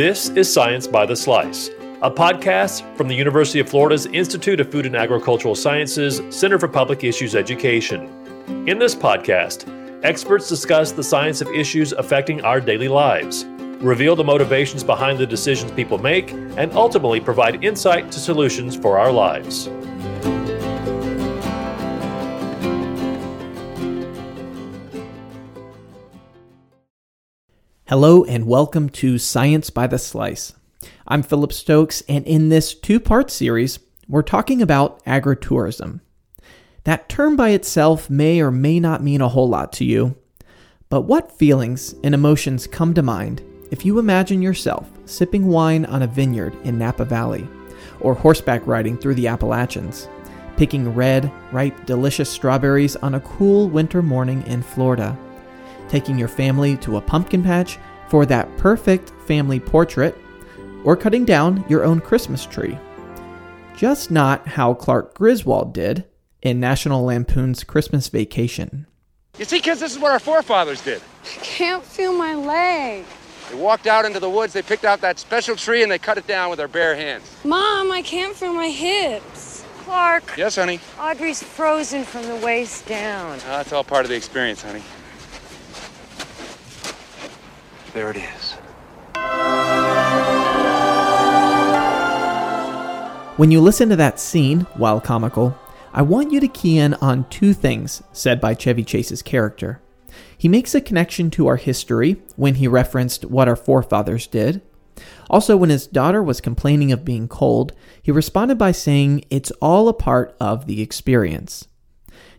This is Science by the Slice, a podcast from the University of Florida's Institute of Food and Agricultural Sciences Center for Public Issues Education. In this podcast, experts discuss the science of issues affecting our daily lives, reveal the motivations behind the decisions people make, and ultimately provide insight to solutions for our lives. Hello and welcome to Science by the Slice. I'm Philip Stokes, and in this two part series, we're talking about agritourism. That term by itself may or may not mean a whole lot to you, but what feelings and emotions come to mind if you imagine yourself sipping wine on a vineyard in Napa Valley, or horseback riding through the Appalachians, picking red, ripe, delicious strawberries on a cool winter morning in Florida? Taking your family to a pumpkin patch for that perfect family portrait, or cutting down your own Christmas tree. Just not how Clark Griswold did in National Lampoon's Christmas Vacation. You see, kids, this is what our forefathers did. I can't feel my leg. They walked out into the woods, they picked out that special tree, and they cut it down with their bare hands. Mom, I can't feel my hips. Clark, Yes, honey? Audrey's frozen from the waist down. Uh, that's all part of the experience, honey. There it is. When you listen to that scene, while comical, I want you to key in on two things said by Chevy Chase's character. He makes a connection to our history when he referenced what our forefathers did. Also, when his daughter was complaining of being cold, he responded by saying it's all a part of the experience.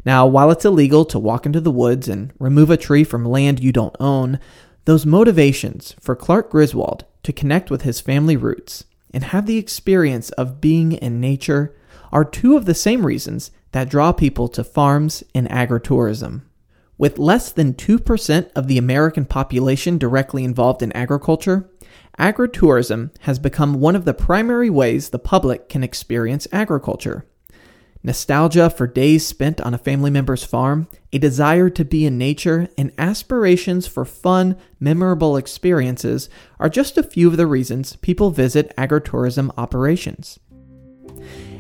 Now, while it's illegal to walk into the woods and remove a tree from land you don't own, those motivations for Clark Griswold to connect with his family roots and have the experience of being in nature are two of the same reasons that draw people to farms and agritourism. With less than 2% of the American population directly involved in agriculture, agritourism has become one of the primary ways the public can experience agriculture. Nostalgia for days spent on a family member's farm, a desire to be in nature, and aspirations for fun, memorable experiences are just a few of the reasons people visit agritourism operations.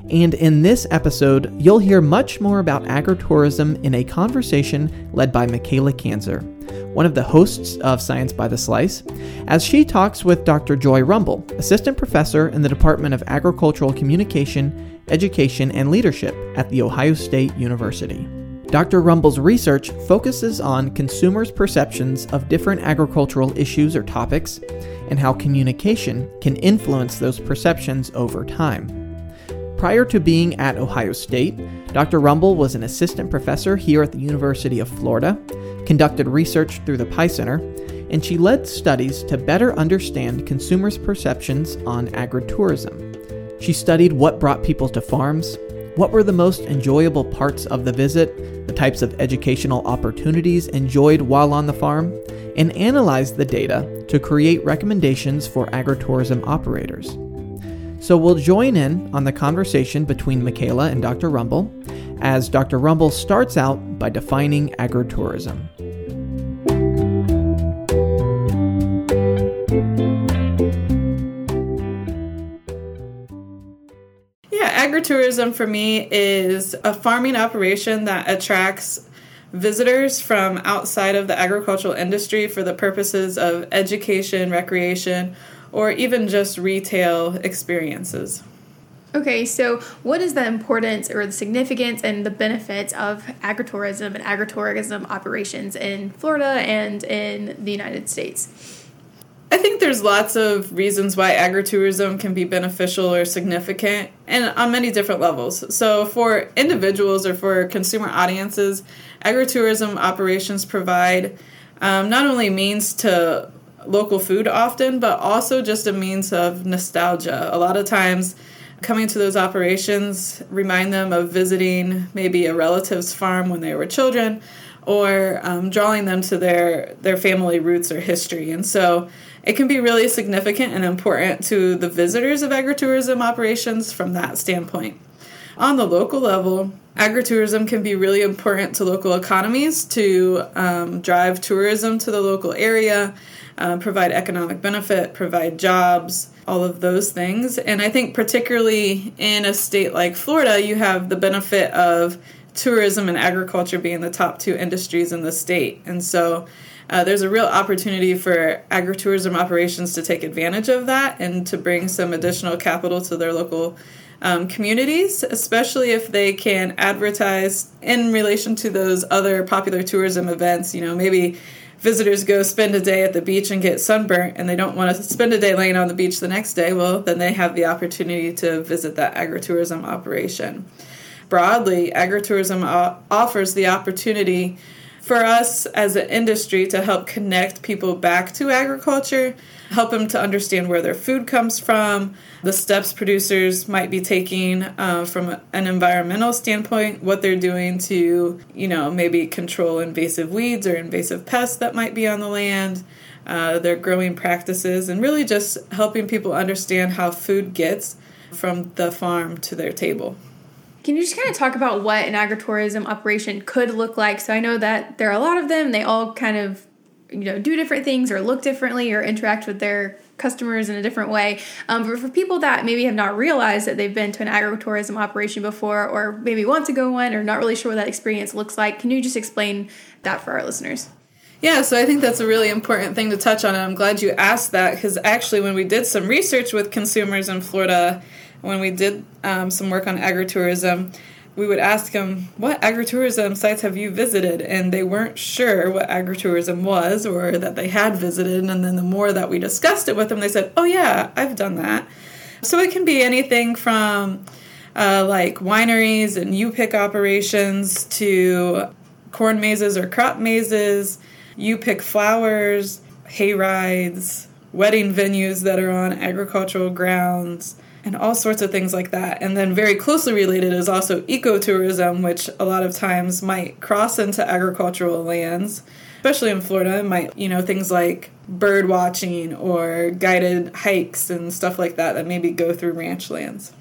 And in this episode, you'll hear much more about agritourism in a conversation led by Michaela Kanzer, one of the hosts of Science by the Slice, as she talks with Dr. Joy Rumble, assistant professor in the Department of Agricultural Communication, Education, and Leadership at The Ohio State University. Dr. Rumble's research focuses on consumers' perceptions of different agricultural issues or topics and how communication can influence those perceptions over time. Prior to being at Ohio State, Dr. Rumble was an assistant professor here at the University of Florida, conducted research through the Pie Center, and she led studies to better understand consumers' perceptions on agritourism. She studied what brought people to farms, what were the most enjoyable parts of the visit, the types of educational opportunities enjoyed while on the farm, and analyzed the data to create recommendations for agritourism operators. So we'll join in on the conversation between Michaela and Dr. Rumble as Dr. Rumble starts out by defining agritourism. Agritourism for me is a farming operation that attracts visitors from outside of the agricultural industry for the purposes of education, recreation, or even just retail experiences. Okay, so what is the importance or the significance and the benefits of agritourism and agritourism operations in Florida and in the United States? I think there's lots of reasons why agritourism can be beneficial or significant and on many different levels. So, for individuals or for consumer audiences, agritourism operations provide um, not only means to local food often, but also just a means of nostalgia. A lot of times, coming to those operations remind them of visiting maybe a relative's farm when they were children or um, drawing them to their their family roots or history and so it can be really significant and important to the visitors of agritourism operations from that standpoint on the local level, agritourism can be really important to local economies to um, drive tourism to the local area, uh, provide economic benefit, provide jobs, all of those things. And I think, particularly in a state like Florida, you have the benefit of tourism and agriculture being the top two industries in the state. And so uh, there's a real opportunity for agritourism operations to take advantage of that and to bring some additional capital to their local um, communities, especially if they can advertise in relation to those other popular tourism events. You know, maybe visitors go spend a day at the beach and get sunburnt and they don't want to spend a day laying on the beach the next day, well, then they have the opportunity to visit that agritourism operation. Broadly, agritourism offers the opportunity for us as an industry to help connect people back to agriculture, help them to understand where their food comes from, the steps producers might be taking uh, from an environmental standpoint, what they're doing to, you know, maybe control invasive weeds or invasive pests that might be on the land. Uh, their growing practices and really just helping people understand how food gets from the farm to their table. Can you just kind of talk about what an agritourism operation could look like? So I know that there are a lot of them. They all kind of, you know, do different things or look differently or interact with their customers in a different way. Um, but for people that maybe have not realized that they've been to an agritourism operation before or maybe want to go one or not really sure what that experience looks like, can you just explain that for our listeners? Yeah, so I think that's a really important thing to touch on, and I'm glad you asked that because actually, when we did some research with consumers in Florida, when we did um, some work on agritourism, we would ask them, What agritourism sites have you visited? And they weren't sure what agritourism was or that they had visited. And then the more that we discussed it with them, they said, Oh, yeah, I've done that. So it can be anything from uh, like wineries and U pick operations to corn mazes or crop mazes, U pick flowers, hay rides, wedding venues that are on agricultural grounds and all sorts of things like that. And then very closely related is also ecotourism, which a lot of times might cross into agricultural lands, especially in Florida. might, you know, things like bird watching or guided hikes and stuff like that that maybe go through ranch lands.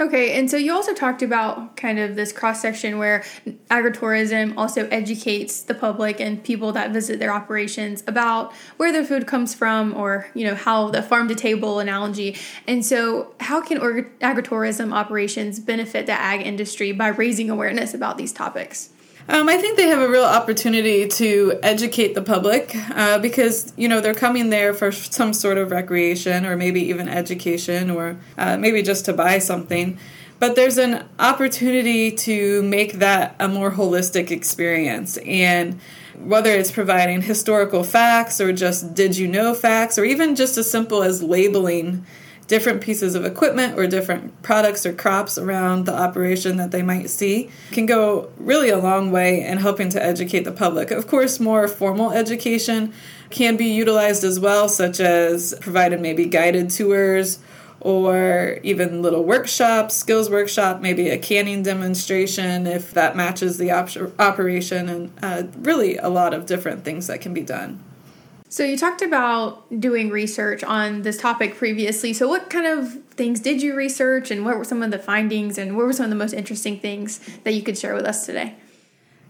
Okay, and so you also talked about kind of this cross section where agritourism also educates the public and people that visit their operations about where their food comes from or, you know, how the farm to table analogy. And so, how can agritourism operations benefit the ag industry by raising awareness about these topics? Um, I think they have a real opportunity to educate the public uh, because you know they're coming there for some sort of recreation or maybe even education or uh, maybe just to buy something. But there's an opportunity to make that a more holistic experience and whether it's providing historical facts or just did you know facts or even just as simple as labeling different pieces of equipment or different products or crops around the operation that they might see can go really a long way in helping to educate the public. Of course, more formal education can be utilized as well, such as provided maybe guided tours or even little workshops, skills workshop, maybe a canning demonstration if that matches the op- operation, and uh, really a lot of different things that can be done. So you talked about doing research on this topic previously. So what kind of things did you research and what were some of the findings and what were some of the most interesting things that you could share with us today?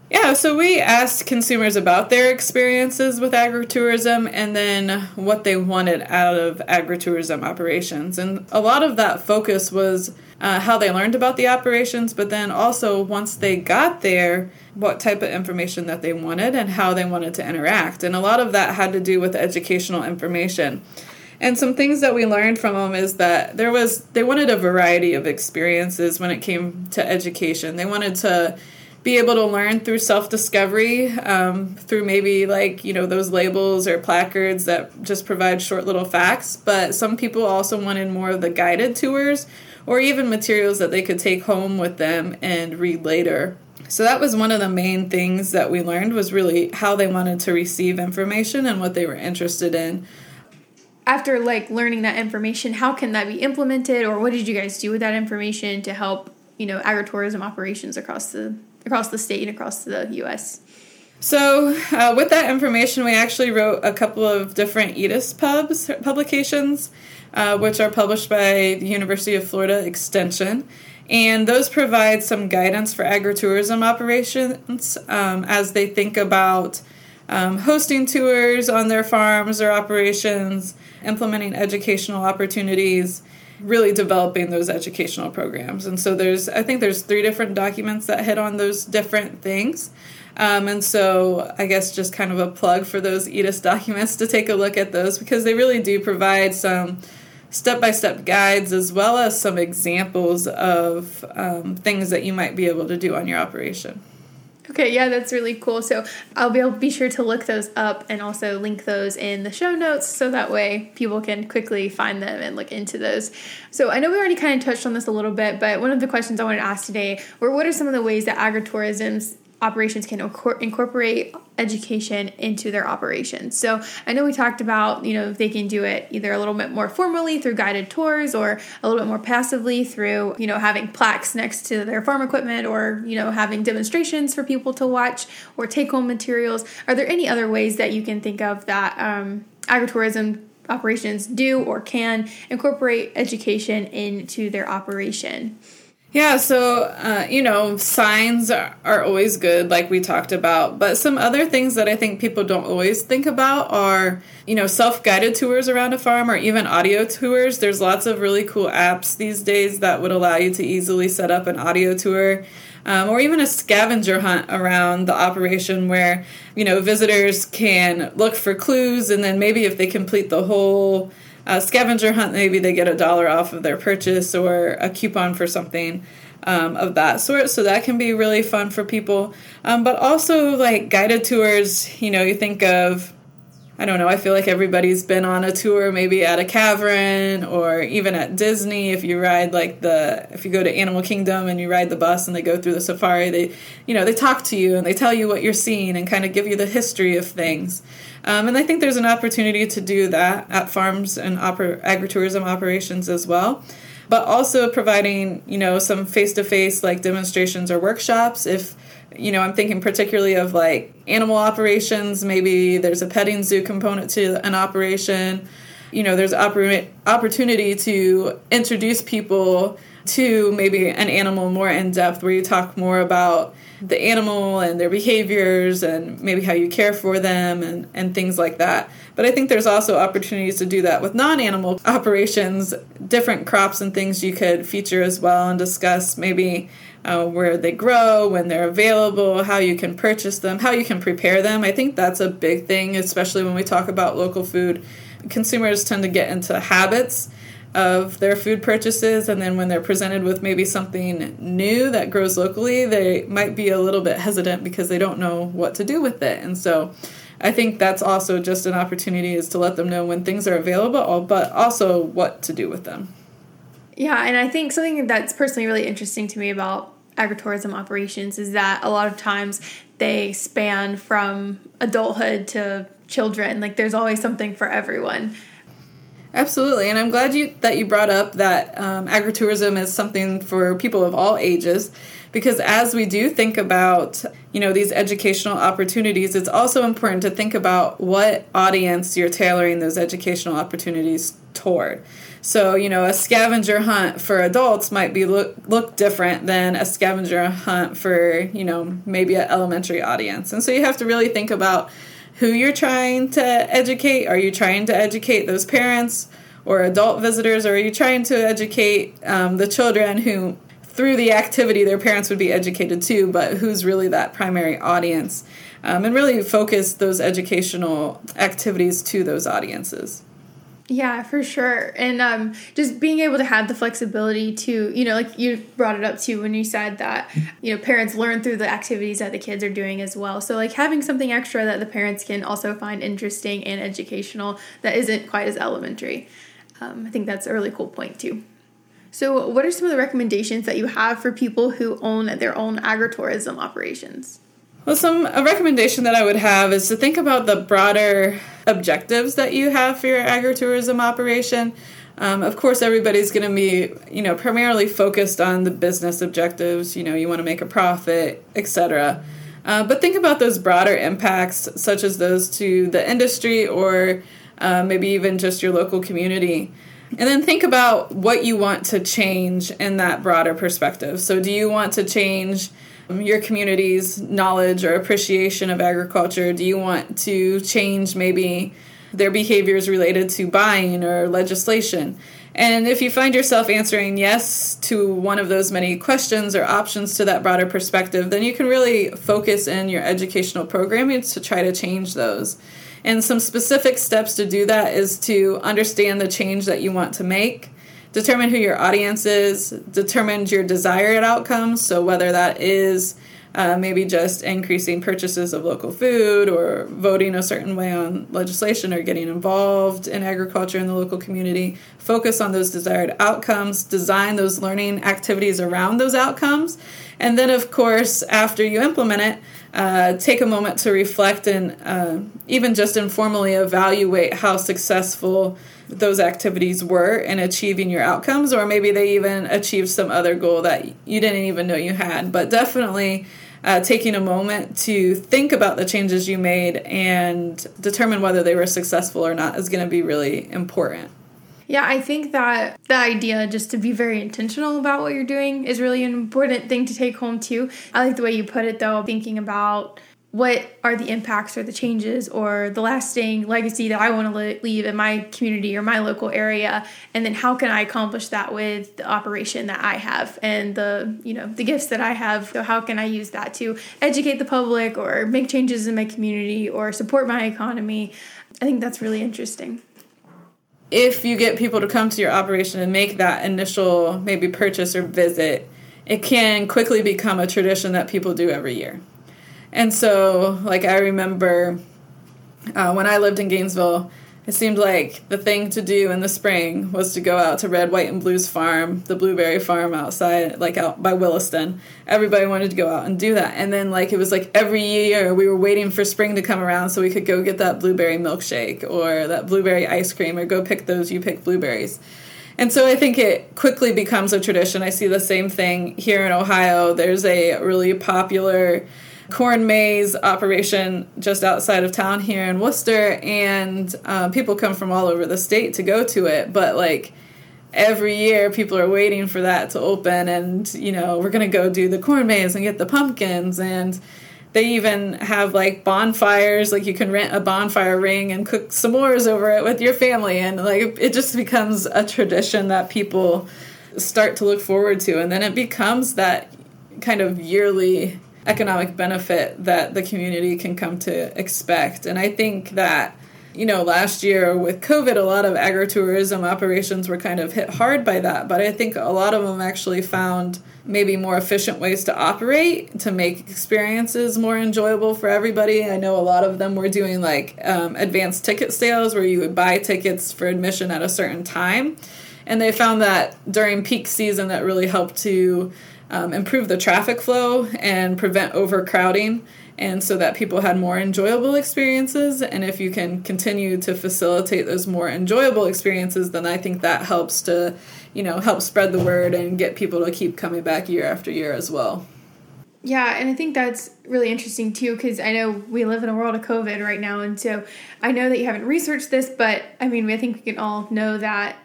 Yeah, so we asked consumers about their experiences with agritourism and then what they wanted out of agritourism operations. And a lot of that focus was uh, how they learned about the operations, but then also once they got there, what type of information that they wanted and how they wanted to interact. And a lot of that had to do with educational information. And some things that we learned from them is that there was they wanted a variety of experiences when it came to education. They wanted to be able to learn through self discovery, um, through maybe like, you know, those labels or placards that just provide short little facts. But some people also wanted more of the guided tours or even materials that they could take home with them and read later. So that was one of the main things that we learned was really how they wanted to receive information and what they were interested in. After like learning that information, how can that be implemented or what did you guys do with that information to help, you know, agritourism operations across the across the state and across the US? So, uh, with that information, we actually wrote a couple of different EDIS pubs publications, uh, which are published by the University of Florida Extension. And those provide some guidance for agritourism operations um, as they think about um, hosting tours on their farms or operations, implementing educational opportunities, really developing those educational programs. And so there's, I think there's three different documents that hit on those different things. Um, and so I guess just kind of a plug for those EDIS documents to take a look at those because they really do provide some step by step guides as well as some examples of um, things that you might be able to do on your operation. Okay, yeah, that's really cool. So I'll be be sure to look those up and also link those in the show notes so that way people can quickly find them and look into those. So I know we already kind of touched on this a little bit, but one of the questions I wanted to ask today were what are some of the ways that agritourism's operations can incorporate education into their operations. So I know we talked about, you know, they can do it either a little bit more formally through guided tours or a little bit more passively through, you know, having plaques next to their farm equipment or, you know, having demonstrations for people to watch or take home materials. Are there any other ways that you can think of that um, agritourism operations do or can incorporate education into their operation? Yeah, so, uh, you know, signs are, are always good, like we talked about. But some other things that I think people don't always think about are, you know, self guided tours around a farm or even audio tours. There's lots of really cool apps these days that would allow you to easily set up an audio tour. Um, or even a scavenger hunt around the operation where you know visitors can look for clues and then maybe if they complete the whole a scavenger hunt, maybe they get a dollar off of their purchase or a coupon for something um, of that sort. So that can be really fun for people. Um, but also, like guided tours, you know, you think of, I don't know, I feel like everybody's been on a tour, maybe at a cavern or even at Disney. If you ride like the, if you go to Animal Kingdom and you ride the bus and they go through the safari, they, you know, they talk to you and they tell you what you're seeing and kind of give you the history of things. Um, and I think there's an opportunity to do that at farms and oper- agritourism operations as well. But also providing, you know, some face-to-face like demonstrations or workshops. If you know, I'm thinking particularly of like animal operations. Maybe there's a petting zoo component to an operation. You know, there's oppor- opportunity to introduce people to maybe an animal more in depth, where you talk more about the animal and their behaviors and maybe how you care for them and, and things like that. But I think there's also opportunities to do that with non animal operations, different crops and things you could feature as well and discuss maybe uh, where they grow, when they're available, how you can purchase them, how you can prepare them. I think that's a big thing, especially when we talk about local food. Consumers tend to get into habits of their food purchases and then when they're presented with maybe something new that grows locally they might be a little bit hesitant because they don't know what to do with it and so i think that's also just an opportunity is to let them know when things are available but also what to do with them yeah and i think something that's personally really interesting to me about agritourism operations is that a lot of times they span from adulthood to children. Like there's always something for everyone. Absolutely, and I'm glad you that you brought up that um, agritourism is something for people of all ages, because as we do think about you know these educational opportunities, it's also important to think about what audience you're tailoring those educational opportunities toward. So you know a scavenger hunt for adults might be look look different than a scavenger hunt for you know maybe an elementary audience, and so you have to really think about who you're trying to educate. Are you trying to educate those parents or adult visitors, or are you trying to educate um, the children who, through the activity, their parents would be educated too, but who's really that primary audience? Um, and really focus those educational activities to those audiences. Yeah, for sure. And um, just being able to have the flexibility to, you know, like you brought it up too when you said that, you know, parents learn through the activities that the kids are doing as well. So, like having something extra that the parents can also find interesting and educational that isn't quite as elementary. Um, I think that's a really cool point too. So, what are some of the recommendations that you have for people who own their own agritourism operations? Well, some a recommendation that I would have is to think about the broader objectives that you have for your agritourism operation. Um, of course, everybody's going to be, you know, primarily focused on the business objectives. You know, you want to make a profit, etc. Uh, but think about those broader impacts, such as those to the industry or uh, maybe even just your local community. And then think about what you want to change in that broader perspective. So, do you want to change your community's knowledge or appreciation of agriculture? Do you want to change maybe their behaviors related to buying or legislation? And if you find yourself answering yes to one of those many questions or options to that broader perspective, then you can really focus in your educational programming to try to change those. And some specific steps to do that is to understand the change that you want to make, determine who your audience is, determine your desired outcomes. So, whether that is uh, maybe just increasing purchases of local food or voting a certain way on legislation or getting involved in agriculture in the local community. Focus on those desired outcomes, design those learning activities around those outcomes. And then, of course, after you implement it, uh, take a moment to reflect and uh, even just informally evaluate how successful those activities were in achieving your outcomes, or maybe they even achieved some other goal that you didn't even know you had. But definitely uh, taking a moment to think about the changes you made and determine whether they were successful or not is going to be really important. Yeah, I think that the idea just to be very intentional about what you're doing is really an important thing to take home too. I like the way you put it though, thinking about what are the impacts or the changes or the lasting legacy that I want to leave in my community or my local area? And then how can I accomplish that with the operation that I have and the you know the gifts that I have? So how can I use that to educate the public or make changes in my community or support my economy? I think that's really interesting. If you get people to come to your operation and make that initial maybe purchase or visit it can quickly become a tradition that people do every year and so, like, I remember uh, when I lived in Gainesville, it seemed like the thing to do in the spring was to go out to Red, White, and Blue's farm, the blueberry farm outside, like out by Williston. Everybody wanted to go out and do that. And then, like, it was like every year we were waiting for spring to come around so we could go get that blueberry milkshake or that blueberry ice cream or go pick those you pick blueberries. And so I think it quickly becomes a tradition. I see the same thing here in Ohio. There's a really popular corn maze operation just outside of town here in Wooster, and uh, people come from all over the state to go to it. But like every year, people are waiting for that to open, and you know we're gonna go do the corn maze and get the pumpkins, and they even have like bonfires. Like you can rent a bonfire ring and cook s'mores over it with your family, and like it just becomes a tradition that people start to look forward to, and then it becomes that kind of yearly economic benefit that the community can come to expect. And I think that, you know, last year with COVID, a lot of agritourism operations were kind of hit hard by that. But I think a lot of them actually found maybe more efficient ways to operate to make experiences more enjoyable for everybody. I know a lot of them were doing like um, advanced ticket sales where you would buy tickets for admission at a certain time. And they found that during peak season, that really helped to um, improve the traffic flow and prevent overcrowding and so that people had more enjoyable experiences. And if you can continue to facilitate those more enjoyable experiences then i think that helps to you know help spread the word and get people to keep coming back year after year as well. Yeah, and I think that's really interesting too because I know we live in a world of COVID right now, and so I know that you haven't researched this, but I mean, I think we can all know that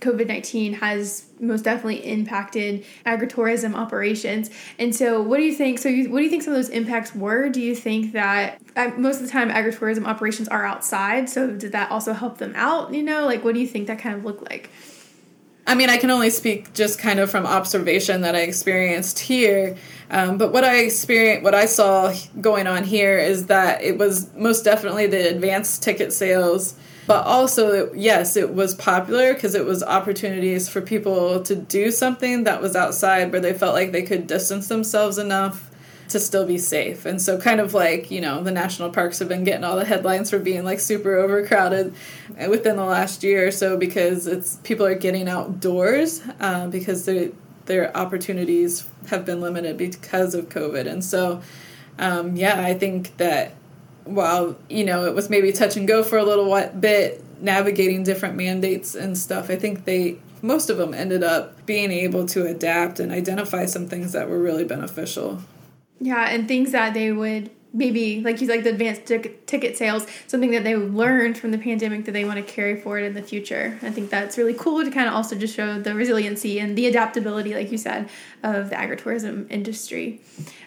COVID 19 has most definitely impacted agritourism operations. And so, what do you think? So, you, what do you think some of those impacts were? Do you think that uh, most of the time agritourism operations are outside? So, did that also help them out? You know, like what do you think that kind of looked like? I mean, I can only speak just kind of from observation that I experienced here. Um, but what I experienced, what I saw going on here is that it was most definitely the advanced ticket sales but also yes it was popular because it was opportunities for people to do something that was outside where they felt like they could distance themselves enough to still be safe. And so kind of like you know the national parks have been getting all the headlines for being like super overcrowded within the last year or so because it's people are getting outdoors uh, because their their opportunities have been limited because of covid. And so um, yeah i think that while you know it was maybe touch and go for a little bit navigating different mandates and stuff i think they most of them ended up being able to adapt and identify some things that were really beneficial. Yeah and things that they would maybe like you like the advanced tic- ticket sales something that they learned from the pandemic that they want to carry forward in the future i think that's really cool to kind of also just show the resiliency and the adaptability like you said of the agritourism industry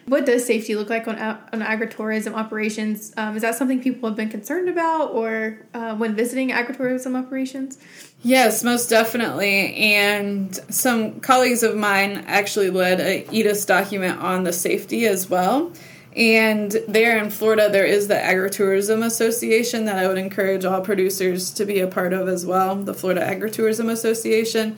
what does safety look like on, on agritourism operations um, is that something people have been concerned about or uh, when visiting agritourism operations Yes, most definitely. And some colleagues of mine actually led a EDIS document on the safety as well. And there in Florida, there is the Agritourism Association that I would encourage all producers to be a part of as well, the Florida Agritourism Association.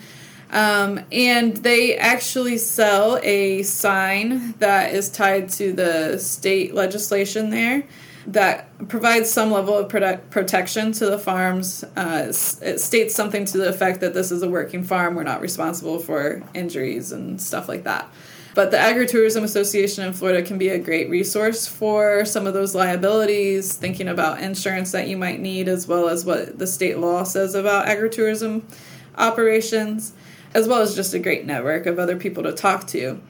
Um, and they actually sell a sign that is tied to the state legislation there that provides some level of product protection to the farms. Uh, it states something to the effect that this is a working farm, we're not responsible for injuries and stuff like that. But the Agritourism Association in Florida can be a great resource for some of those liabilities, thinking about insurance that you might need, as well as what the state law says about agritourism operations, as well as just a great network of other people to talk to.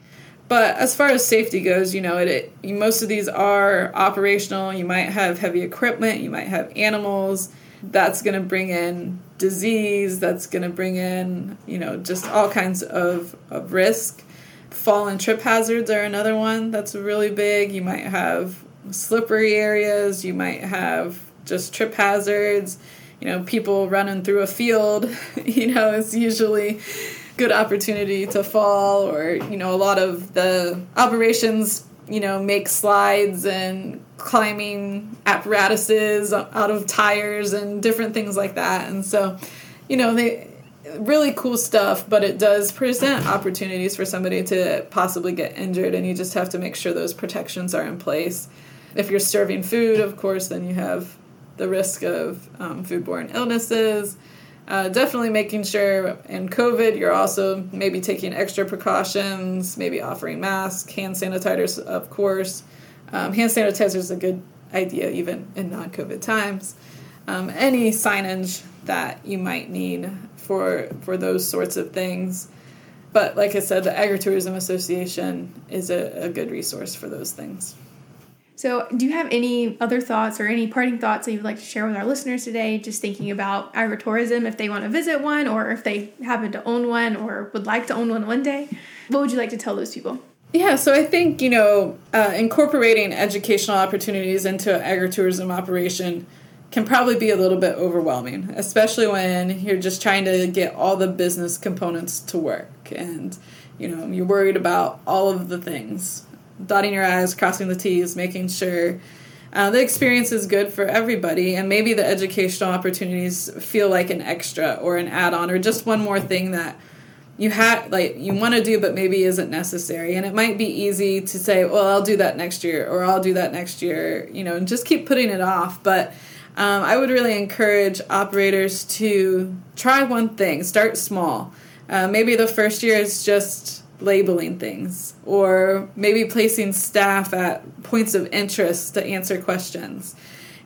But as far as safety goes, you know, it, it most of these are operational. You might have heavy equipment, you might have animals. That's going to bring in disease. That's going to bring in, you know, just all kinds of, of risk fall and trip hazards are another one that's really big. You might have slippery areas, you might have just trip hazards, you know, people running through a field, you know, it's usually good opportunity to fall or, you know, a lot of the operations, you know, make slides and climbing apparatuses out of tires and different things like that. And so, you know, they really cool stuff, but it does present opportunities for somebody to possibly get injured, and you just have to make sure those protections are in place. If you're serving food, of course, then you have the risk of um, foodborne illnesses. Uh, definitely making sure in COVID you're also maybe taking extra precautions, maybe offering masks, hand sanitizers, of course. Um, hand sanitizer is a good idea even in non COVID times. Um, any signage that you might need for for those sorts of things. But like I said, the Agritourism Association is a, a good resource for those things. So, do you have any other thoughts or any parting thoughts that you'd like to share with our listeners today? Just thinking about agritourism, if they want to visit one, or if they happen to own one, or would like to own one one day, what would you like to tell those people? Yeah, so I think you know uh, incorporating educational opportunities into an agritourism operation can probably be a little bit overwhelming, especially when you're just trying to get all the business components to work and you know you're worried about all of the things dotting your i's crossing the t's making sure uh, the experience is good for everybody. And maybe the educational opportunities feel like an extra or an add-on or just one more thing that you have like you want to do but maybe isn't necessary. And it might be easy to say well i'll do that next year or i'll do that next year you know and just keep putting it off. But um, I would really encourage operators to try one thing, start small. Uh, maybe the first year is just labeling things, or maybe placing staff at points of interest to answer questions.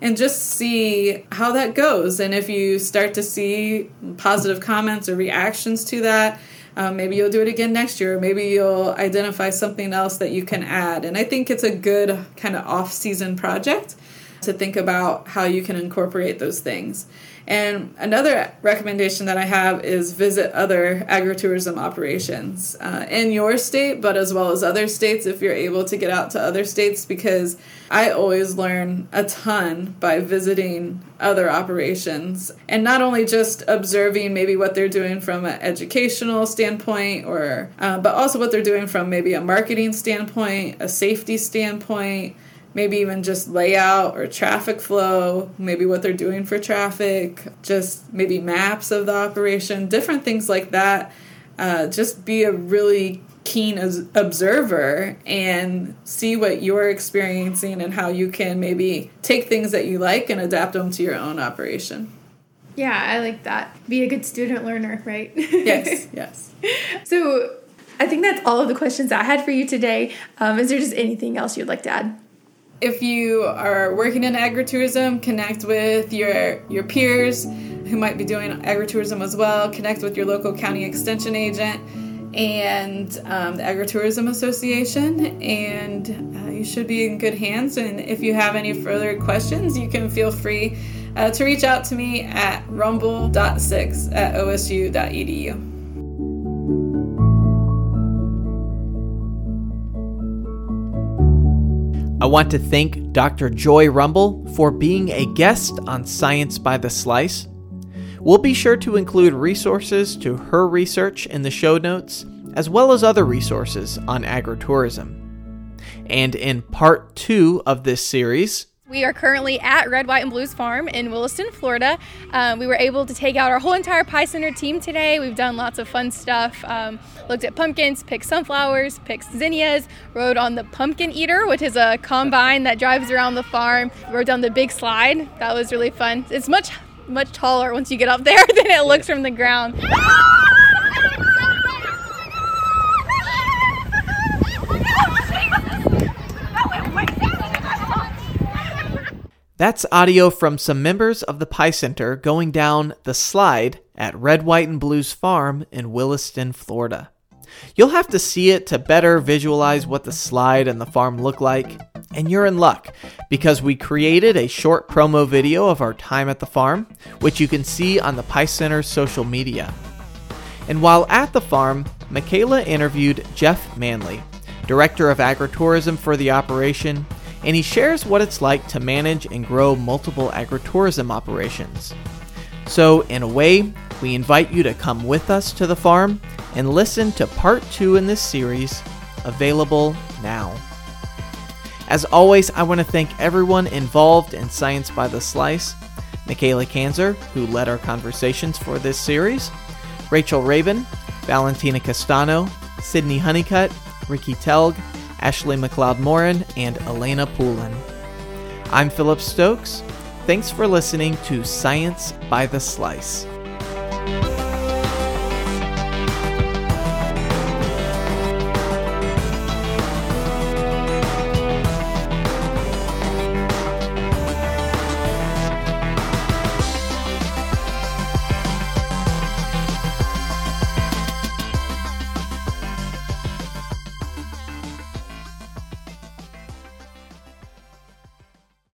And just see how that goes. And if you start to see positive comments or reactions to that, um, maybe you'll do it again next year. Maybe you'll identify something else that you can add. And I think it's a good kind of off season project to think about how you can incorporate those things. And another recommendation that I have is visit other agritourism operations uh, in your state, but as well as other states if you're able to get out to other states, because I always learn a ton by visiting other operations and not only just observing maybe what they're doing from an educational standpoint, or uh, but also what they're doing from maybe a marketing standpoint, a safety standpoint maybe even just layout or traffic flow, maybe what they're doing for traffic, just maybe maps of the operation, different things like that. Uh, just be a really keen observer and see what you're experiencing and how you can maybe take things that you like and adapt them to your own operation. Yeah, I like that. Be a good student learner, right? yes, yes. So I think that's all of the questions I had for you today. Um, is there just anything else you'd like to add? If you are working in agritourism, connect with your your peers who might be doing agritourism as well. Connect with your local county extension agent and um, the Agritourism Association, and uh, you should be in good hands. And if you have any further questions, you can feel free uh, to reach out to me at rumble.six at osu.edu. I want to thank Dr. Joy Rumble for being a guest on Science by the Slice. We'll be sure to include resources to her research in the show notes, as well as other resources on agritourism. And in part two of this series, we are currently at Red, White, and Blues Farm in Williston, Florida. Um, we were able to take out our whole entire Pie Center team today. We've done lots of fun stuff. Um, looked at pumpkins, picked sunflowers, picked zinnias, rode on the pumpkin eater, which is a combine that drives around the farm. Rode down the big slide. That was really fun. It's much, much taller once you get up there than it looks from the ground. That's audio from some members of the Pie Center going down the slide at Red, White, and Blues Farm in Williston, Florida. You'll have to see it to better visualize what the slide and the farm look like, and you're in luck because we created a short promo video of our time at the farm, which you can see on the Pie Center's social media. And while at the farm, Michaela interviewed Jeff Manley, Director of Agritourism for the operation, and he shares what it's like to manage and grow multiple agritourism operations. So, in a way, we invite you to come with us to the farm and listen to part two in this series, available now. As always, I want to thank everyone involved in Science by the Slice Michaela Kanzer, who led our conversations for this series, Rachel Raven, Valentina Castano, Sydney Honeycutt, Ricky Telg, Ashley McLeod Morin, and Elena Poulin. I'm Philip Stokes. Thanks for listening to Science by the Slice.